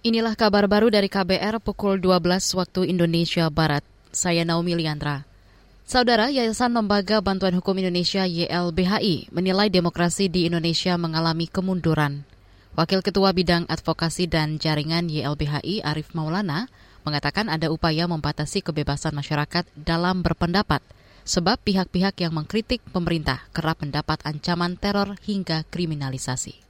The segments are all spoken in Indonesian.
Inilah kabar baru dari KBR pukul 12 waktu Indonesia Barat. Saya Naomi Liandra. Saudara Yayasan Lembaga Bantuan Hukum Indonesia YLBHI menilai demokrasi di Indonesia mengalami kemunduran. Wakil Ketua Bidang Advokasi dan Jaringan YLBHI Arif Maulana mengatakan ada upaya membatasi kebebasan masyarakat dalam berpendapat sebab pihak-pihak yang mengkritik pemerintah kerap mendapat ancaman teror hingga kriminalisasi.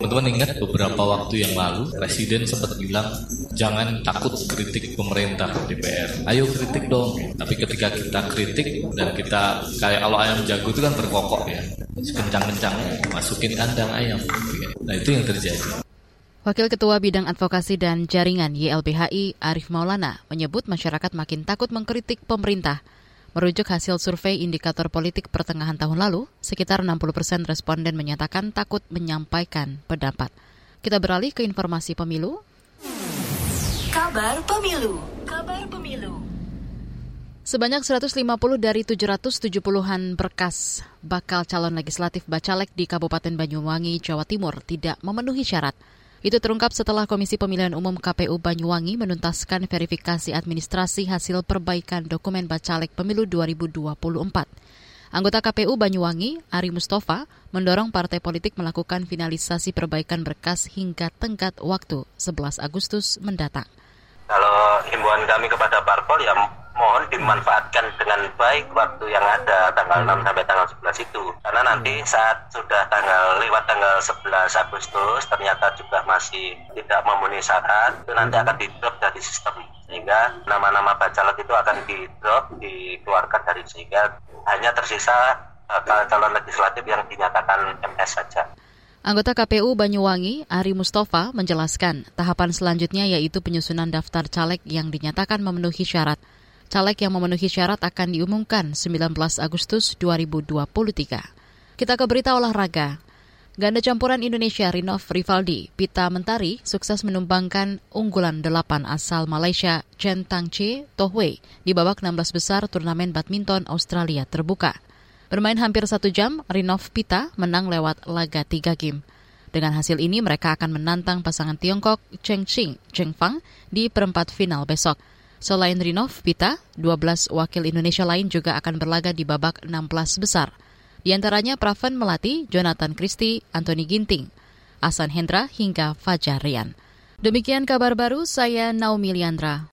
Teman-teman ingat beberapa waktu yang lalu Presiden sempat bilang jangan takut kritik pemerintah DPR. Ayo kritik dong. Tapi ketika kita kritik dan kita kayak kalau ayam jago itu kan berkokok ya. Kencang-kencang masukin kandang ayam. Nah itu yang terjadi. Wakil Ketua Bidang Advokasi dan Jaringan YLBHI Arif Maulana menyebut masyarakat makin takut mengkritik pemerintah Merujuk hasil survei indikator politik pertengahan tahun lalu, sekitar 60 persen responden menyatakan takut menyampaikan pendapat. Kita beralih ke informasi pemilu. Kabar Pemilu. Kabar Pemilu. Sebanyak 150 dari 770-an berkas bakal calon legislatif Bacalek di Kabupaten Banyuwangi, Jawa Timur tidak memenuhi syarat itu terungkap setelah Komisi Pemilihan Umum KPU Banyuwangi menuntaskan verifikasi administrasi hasil perbaikan dokumen Bacalek Pemilu 2024. Anggota KPU Banyuwangi, Ari Mustafa, mendorong partai politik melakukan finalisasi perbaikan berkas hingga tenggat waktu 11 Agustus mendatang. Kalau himbauan kami kepada parpol ya mohon dimanfaatkan dengan baik waktu yang ada tanggal 6 sampai tanggal 11 itu. Karena nanti saat sudah tanggal lewat tanggal 11 Agustus ternyata juga masih tidak memenuhi syarat itu nanti akan di drop dari sistem. Sehingga nama-nama bacalek itu akan di drop dikeluarkan dari sehingga hanya tersisa uh, calon legislatif yang dinyatakan MS saja. Anggota KPU Banyuwangi, Ari Mustafa, menjelaskan tahapan selanjutnya yaitu penyusunan daftar caleg yang dinyatakan memenuhi syarat. Caleg yang memenuhi syarat akan diumumkan 19 Agustus 2023. Kita ke berita olahraga. Ganda campuran Indonesia Rinov Rivaldi, Pita Mentari, sukses menumbangkan unggulan 8 asal Malaysia Chen Tangche Tohwei di babak 16 besar turnamen badminton Australia terbuka. Bermain hampir satu jam, Rinov Pita menang lewat laga tiga game. Dengan hasil ini, mereka akan menantang pasangan Tiongkok Cheng Xing Cheng Fang di perempat final besok. Selain Rinov Pita, 12 wakil Indonesia lain juga akan berlaga di babak 16 besar. Di antaranya Praven Melati, Jonathan Christie, Anthony Ginting, Asan Hendra hingga Fajar Rian. Demikian kabar baru, saya Naomi Liandra.